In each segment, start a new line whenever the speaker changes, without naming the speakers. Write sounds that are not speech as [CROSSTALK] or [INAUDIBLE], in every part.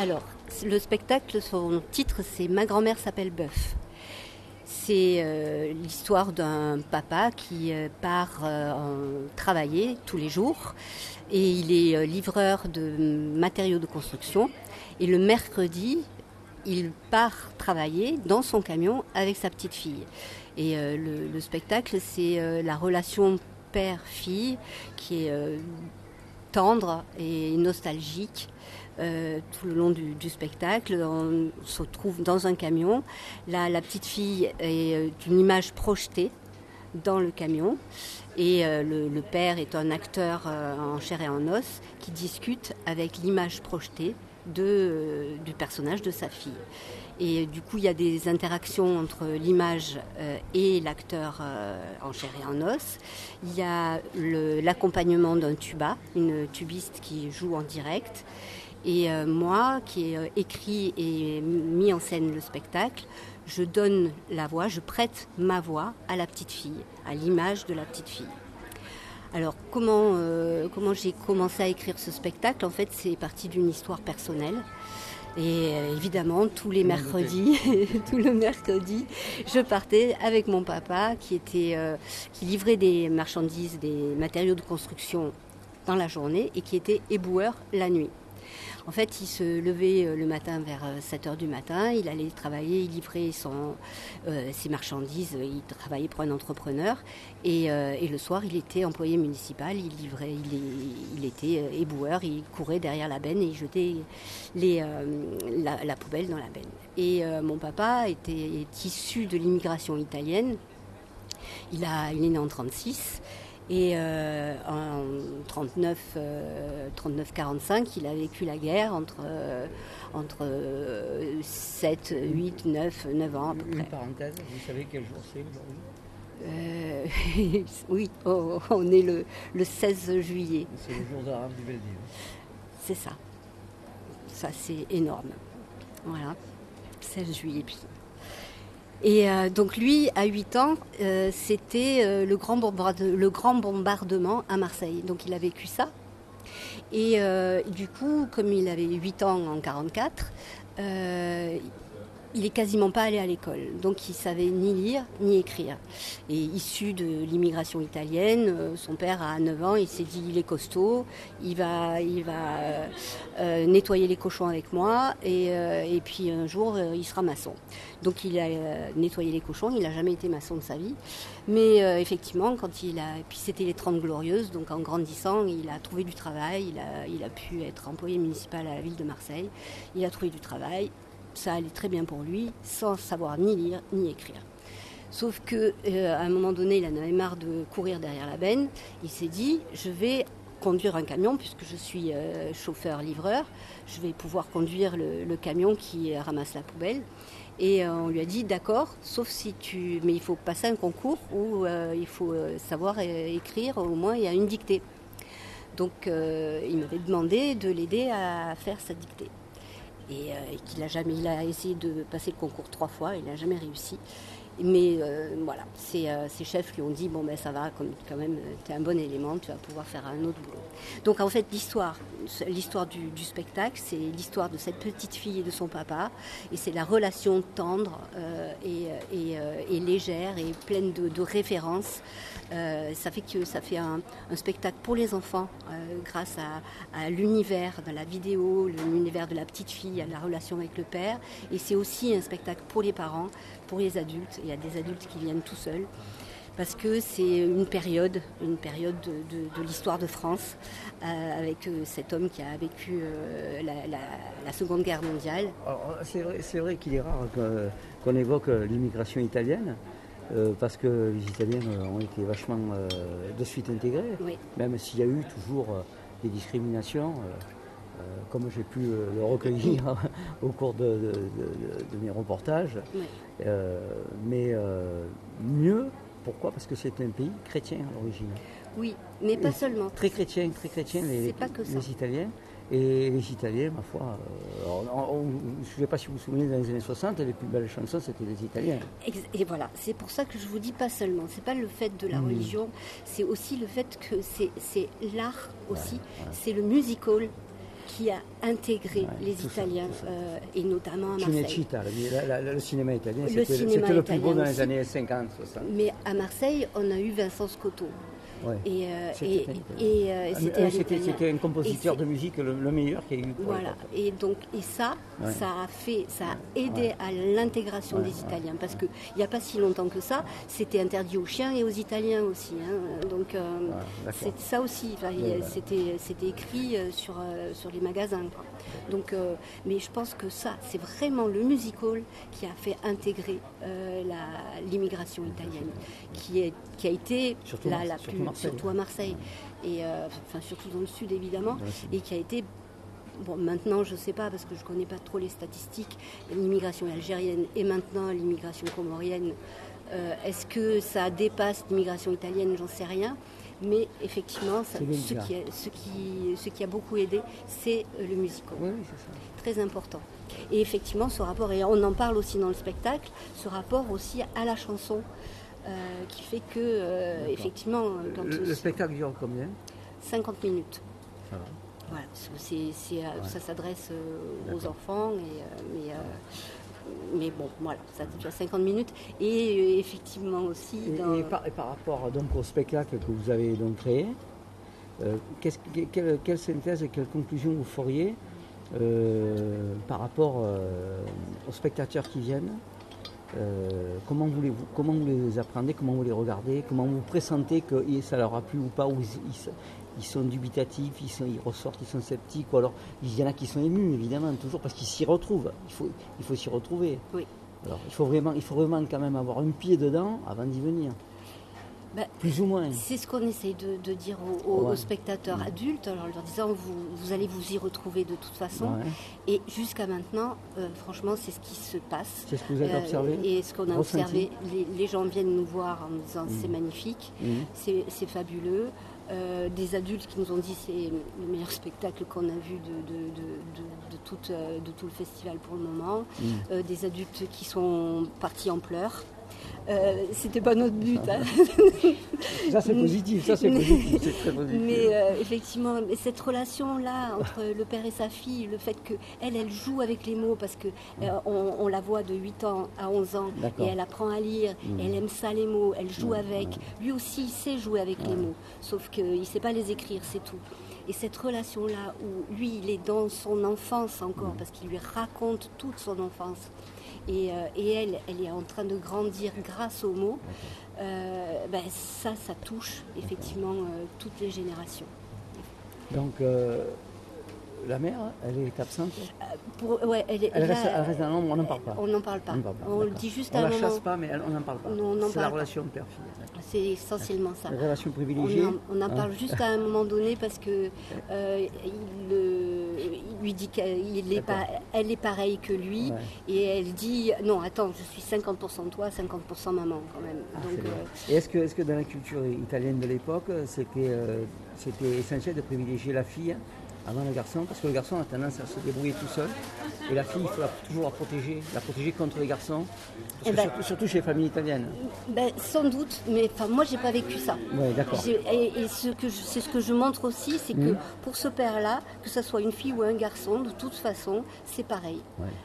Alors, le spectacle, son titre, c'est Ma grand-mère s'appelle Bœuf. C'est euh, l'histoire d'un papa qui euh, part euh, travailler tous les jours et il est livreur de matériaux de construction. Et le mercredi, il part travailler dans son camion avec sa petite fille. Et le, spectacle, c'est la relation père-fille qui est tendre et nostalgique. Euh, tout le long du, spectacle. On se trouve dans un camion. Là, la petite fille est euh, une image projetée dans le camion. Et euh, le, père est un acteur en chair et en os qui discute avec l'image projetée du personnage de sa fille. Et du coup, il y a des interactions entre l'image et l'acteur en chair et en os. Il y a l'accompagnement d'un tuba, une tubiste qui joue en direct. Et euh, moi, qui ai euh, écrit et mis en scène le spectacle, je donne la voix, je prête ma voix à la petite fille, à l'image de la petite fille. Alors comment, euh, comment j'ai commencé à écrire ce spectacle? En fait, c'est parti d'une histoire personnelle. Et évidemment, tous les mercredis, [LAUGHS] tout le mercredi, je partais avec mon papa qui, était, qui livrait des marchandises, des matériaux de construction dans la journée et qui était éboueur la nuit. En fait, il se levait euh, le matin vers 7 euh, du matin, il allait travailler, il livrait euh, ses marchandises, il travaillait pour un entrepreneur. Et, le soir, il était employé municipal, il livrait, il, était éboueur, il courait derrière la benne et il jetait la, poubelle dans la benne. Et mon papa était, est issu de l'immigration italienne. Il, il est né en 1936. Et euh, en 39, 45 il a vécu la guerre entre, euh, entre 7, 8, 9, 9 ans à peu
près. Une parenthèse, vous savez quel jour c'est aujourd'hui?
Euh, [LAUGHS] oui, oh, on est le, le 16 juillet.
C'est le jour de la du Veldiv.
C'est ça. Ça, c'est énorme. Voilà. 16 juillet. Et euh, donc lui, à 8 ans, euh, c'était euh, le, grand le grand bombardement à Marseille. Donc il a vécu ça. Et du coup, comme il avait 8 ans en 44, il est quasiment pas allé à l'école, donc il savait ni lire ni écrire. Et issu de l'immigration italienne, euh, son père a 9 ans, il s'est dit il est costaud, il va, il va euh, nettoyer les cochons avec moi et, euh, et puis un jour il sera maçon. Donc il a nettoyé les cochons, il n'a jamais été maçon de sa vie, mais effectivement quand il a, puis c'était les 30 glorieuses, donc en grandissant il a trouvé du travail, il a, il a pu être employé municipal à la ville de Marseille, il a trouvé du travail, ça allait très bien pour lui, sans savoir ni lire ni écrire. Sauf que euh, un moment donné, il en avait marre de courir derrière la benne. Il s'est dit, je vais conduire un camion puisque je suis euh, chauffeur-livreur. Je vais pouvoir conduire le, camion qui ramasse la poubelle. Et euh, on lui a dit, d'accord, sauf si tu, mais il faut passer un concours où il faut savoir écrire. Au moins, il y a une dictée. Donc, il m'avait demandé de l'aider à faire sa dictée et, euh, qu'il a jamais, il a essayé de passer le concours trois fois, il n'a jamais réussi. Mais euh, voilà, ses, euh, ses, chefs lui ont dit bon ben ça va, quand même, tu es un bon élément, tu vas pouvoir faire un autre boulot. Donc en fait l'histoire, l'histoire du, spectacle, c'est l'histoire de cette petite fille et de son papa, et c'est la relation tendre et, légère et pleine de, références euh, ça fait que ça fait un, spectacle pour les enfants euh, grâce à, l'univers de la vidéo, l'univers de la petite fille, la relation avec le père. Et c'est aussi un spectacle pour les parents, pour les adultes. Il y a des adultes qui viennent tout seuls parce que c'est une période, une période de, l'histoire de France, euh, avec cet homme qui a vécu la, Seconde Guerre mondiale.
C'est vrai, qu'il est rare qu'on évoque l'immigration italienne, euh, parce que les Italiens euh, ont été vachement euh, de suite intégrés, même s'il y a eu toujours des discriminations, comme j'ai pu le recueillir [LAUGHS] au cours de, mes reportages. mais mieux, pourquoi? Parce que c'est un pays chrétien à l'origine.
Oui, mais pas seulement.
Très chrétien, très chrétien, les, les Italiens. Et les Italiens, ma foi, euh, je ne sais pas si vous vous souvenez, dans les années 60, les plus belles chansons, c'était les Italiens.
Et voilà, c'est pour ça que je vous dis pas seulement, c'est pas le fait de la hmm. religion, c'est aussi le fait que c'est l'art aussi, c'est le musical. Qui a intégré les Italiens, euh, et notamment à Marseille.
le, cinéma italien, c'était le plus beau dans les années 50, 60.
Mais à Marseille, on a eu Vincent Scotto. Et, euh, euh,
c'était un compositeur de musique le, meilleur qu'il y a eu.
Voilà. Et donc et ça, ça a fait, ça a aidé à l'intégration des Italiens parce que il n'y a pas si longtemps que ça, c'était interdit aux chiens et aux Italiens aussi. Hein. Donc euh, c'est ça aussi. c'était c'était écrit sur sur les magasins. Donc, mais je pense que ça, c'est vraiment le music hall qui a fait intégrer l'immigration italienne, qui, est, qui a été la, la plus surtout à Marseille, et euh, enfin surtout dans le sud évidemment, et qui a été Bon, maintenant, je ne sais pas parce que je ne connais pas trop les statistiques. L'immigration algérienne et maintenant l'immigration comorienne, euh, est-ce que ça dépasse l'immigration italienne? J'en sais rien. Mais effectivement, ce, qui a, ce, qui, ce, qui a, beaucoup aidé, c'est euh, le musical.
Oui,
Très important. Et effectivement, ce rapport, et on en parle aussi dans le spectacle, ce rapport aussi à la chanson. Euh, qui fait que, euh, effectivement.
le, spectacle dure combien?
50 minutes. Voilà, ça s'adresse euh, aux enfants, mais, mais, bon, voilà, ça dure 50 minutes. Et effectivement aussi.
Et, par, rapport donc au spectacle que vous avez donc créé, quelle, quelle, synthèse et quelle conclusion vous feriez par rapport aux spectateurs qui viennent? Euh, comment, vous les, comment vous les apprenez, comment vous les regardez, comment vous pressentez que ça leur a plu ou pas, ou ils, sont dubitatifs, ils, sont, ils ressortent, ils sont sceptiques, ou alors il y en a qui sont émus, évidemment, toujours parce qu'ils s'y retrouvent. Il faut, il faut s'y retrouver.
Oui.
Alors il faut, vraiment, il faut vraiment quand même avoir un pied dedans avant d'y venir. Bah, Plus ou moins.
C'est ce qu'on essaye de, dire aux, spectateurs adultes, en leur disant vous, vous, allez vous y retrouver de toute façon. Et jusqu'à maintenant, euh, franchement, c'est ce qui se passe.
C'est ce que vous avez observé
Et ce qu'on a observé. Les, gens viennent nous voir en disant c'est mmh. magnifique, mmh. c'est fabuleux. Euh, des adultes qui nous ont dit c'est le meilleur spectacle qu'on a vu de, de, de, tout, euh, de, tout, le festival pour le moment. Mmh. des adultes qui sont partis en pleurs. Euh, c'était pas notre but. Hein. [LAUGHS]
ça c'est positif, ça c'est positif, c'est très positif.
Mais euh, effectivement, cette relation-là entre le père et sa fille, le fait qu'elle, elle joue avec les mots parce que euh, on, la voit de 8 ans à 11 ans et elle apprend à lire, mmh. elle aime ça les mots, elle joue avec. Lui aussi, il sait jouer avec les mots, sauf qu'il ne sait pas les écrire, c'est tout. Et cette relation-là où lui, il est dans son enfance encore, mmh. parce qu'il lui raconte toute son enfance. Euh, et, elle, elle est en train de grandir grâce aux mots. Euh, ben, ça, ça touche effectivement euh, toutes les générations.
Donc, la mère, elle est absente
pour, ouais, elle,
elle, reste, elle, reste, dans l'ombre, on n'en parle pas.
On n'en parle pas. On, le dit juste à
un
moment.
On la chasse pas, mais on n'en parle pas. C'est la relation père-fille.
C'est essentiellement ça.
La relation privilégiée.
On en, hein parle juste à un moment donné parce que il, il, lui dit qu'elle est, pas, elle est pareille que lui et elle dit non attends je suis 50% toi 50% maman quand même.
Ah, euh, est-ce que, est -ce que dans la culture italienne de l'époque c'était euh, essentiel de privilégier la fille avant le garçon, parce que le garçon a tendance à se débrouiller tout seul. Et la fille, il faut toujours la protéger, la protéger contre les garçons, eh ben, surtout, chez les familles italiennes.
Ben, sans doute, mais moi, j'ai pas vécu ça.
Oui, d'accord.
Et, ce que c'est ce que je montre aussi, c'est que mmh. pour ce père-là, que ce soit une fille ou un garçon, de toute façon, c'est pareil.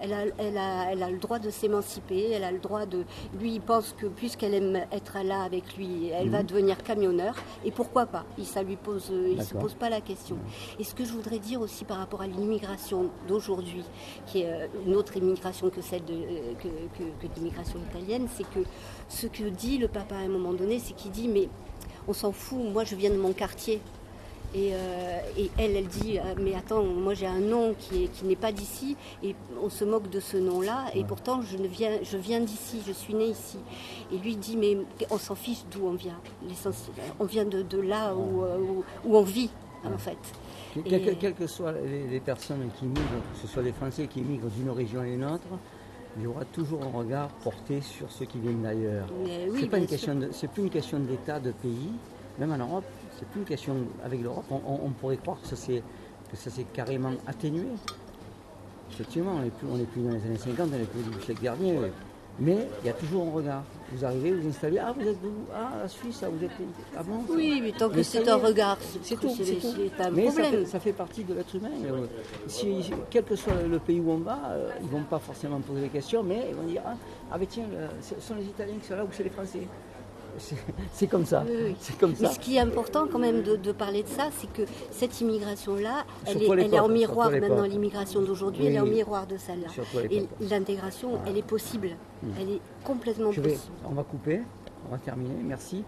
Elle, a, elle, a, elle a le droit de s'émanciper, elle a le droit de. Lui, il pense que puisqu'elle aime être là avec lui, elle va mmh. devenir camionneur. Et pourquoi pas? Il ça lui pose, il se pose pas la question. Et ce que je voudrais dire aussi par rapport à l'immigration d'aujourd'hui, qui est euh, une autre immigration que celle de, euh, que, l'immigration italienne, c'est que ce que dit le papa à un moment donné, c'est qu'il dit mais on s'en fout, moi je viens de mon quartier. Et, euh, elle, elle dit mais attends, moi j'ai un nom qui, qui n'est pas d'ici et on se moque de ce nom-là et pourtant je, ne viens, je viens d'ici, je suis né ici. Et lui dit mais on s'en fiche d'où on vient. On vient de, de là où, où, on vit en fait.
Quelles que soient les, personnes qui migrent, que ce soit les Français qui migrent d'une région à une autre, il y aura toujours un regard porté sur ceux qui viennent d'ailleurs.
c'est pas
c'est plus une question d'État, de pays, même en Europe, c'est plus une question avec l'Europe. On, pourrait croire que ça s'est carrément atténué. Effectivement, on n'est plus, plus, dans les années 50, on n'est plus du siècle dernier. Mais il y a toujours un regard. Vous arrivez, vous installez, ah vous êtes vous, ah la Suisse, ah, vous êtes
ah bon, Oui, mais tant que c'est un regard, c'est tout, c'est un
mais
problème.
Ça fait, partie de l'être humain. Si, quel que soit le pays où on va, euh, ils ne vont pas forcément poser des questions, mais ils vont dire, ah, ah tiens, ce sont les Italiens qui sont là ou c'est les Français c'est comme ça. comme
Mais ce qui est important quand même de, parler de ça, c'est que cette immigration-là, elle, est, en miroir maintenant. L'immigration d'aujourd'hui, elle est en miroir de celle-là. Et l'intégration, elle est possible. Hmm. Elle est complètement possible.
On va couper, on va terminer. Merci.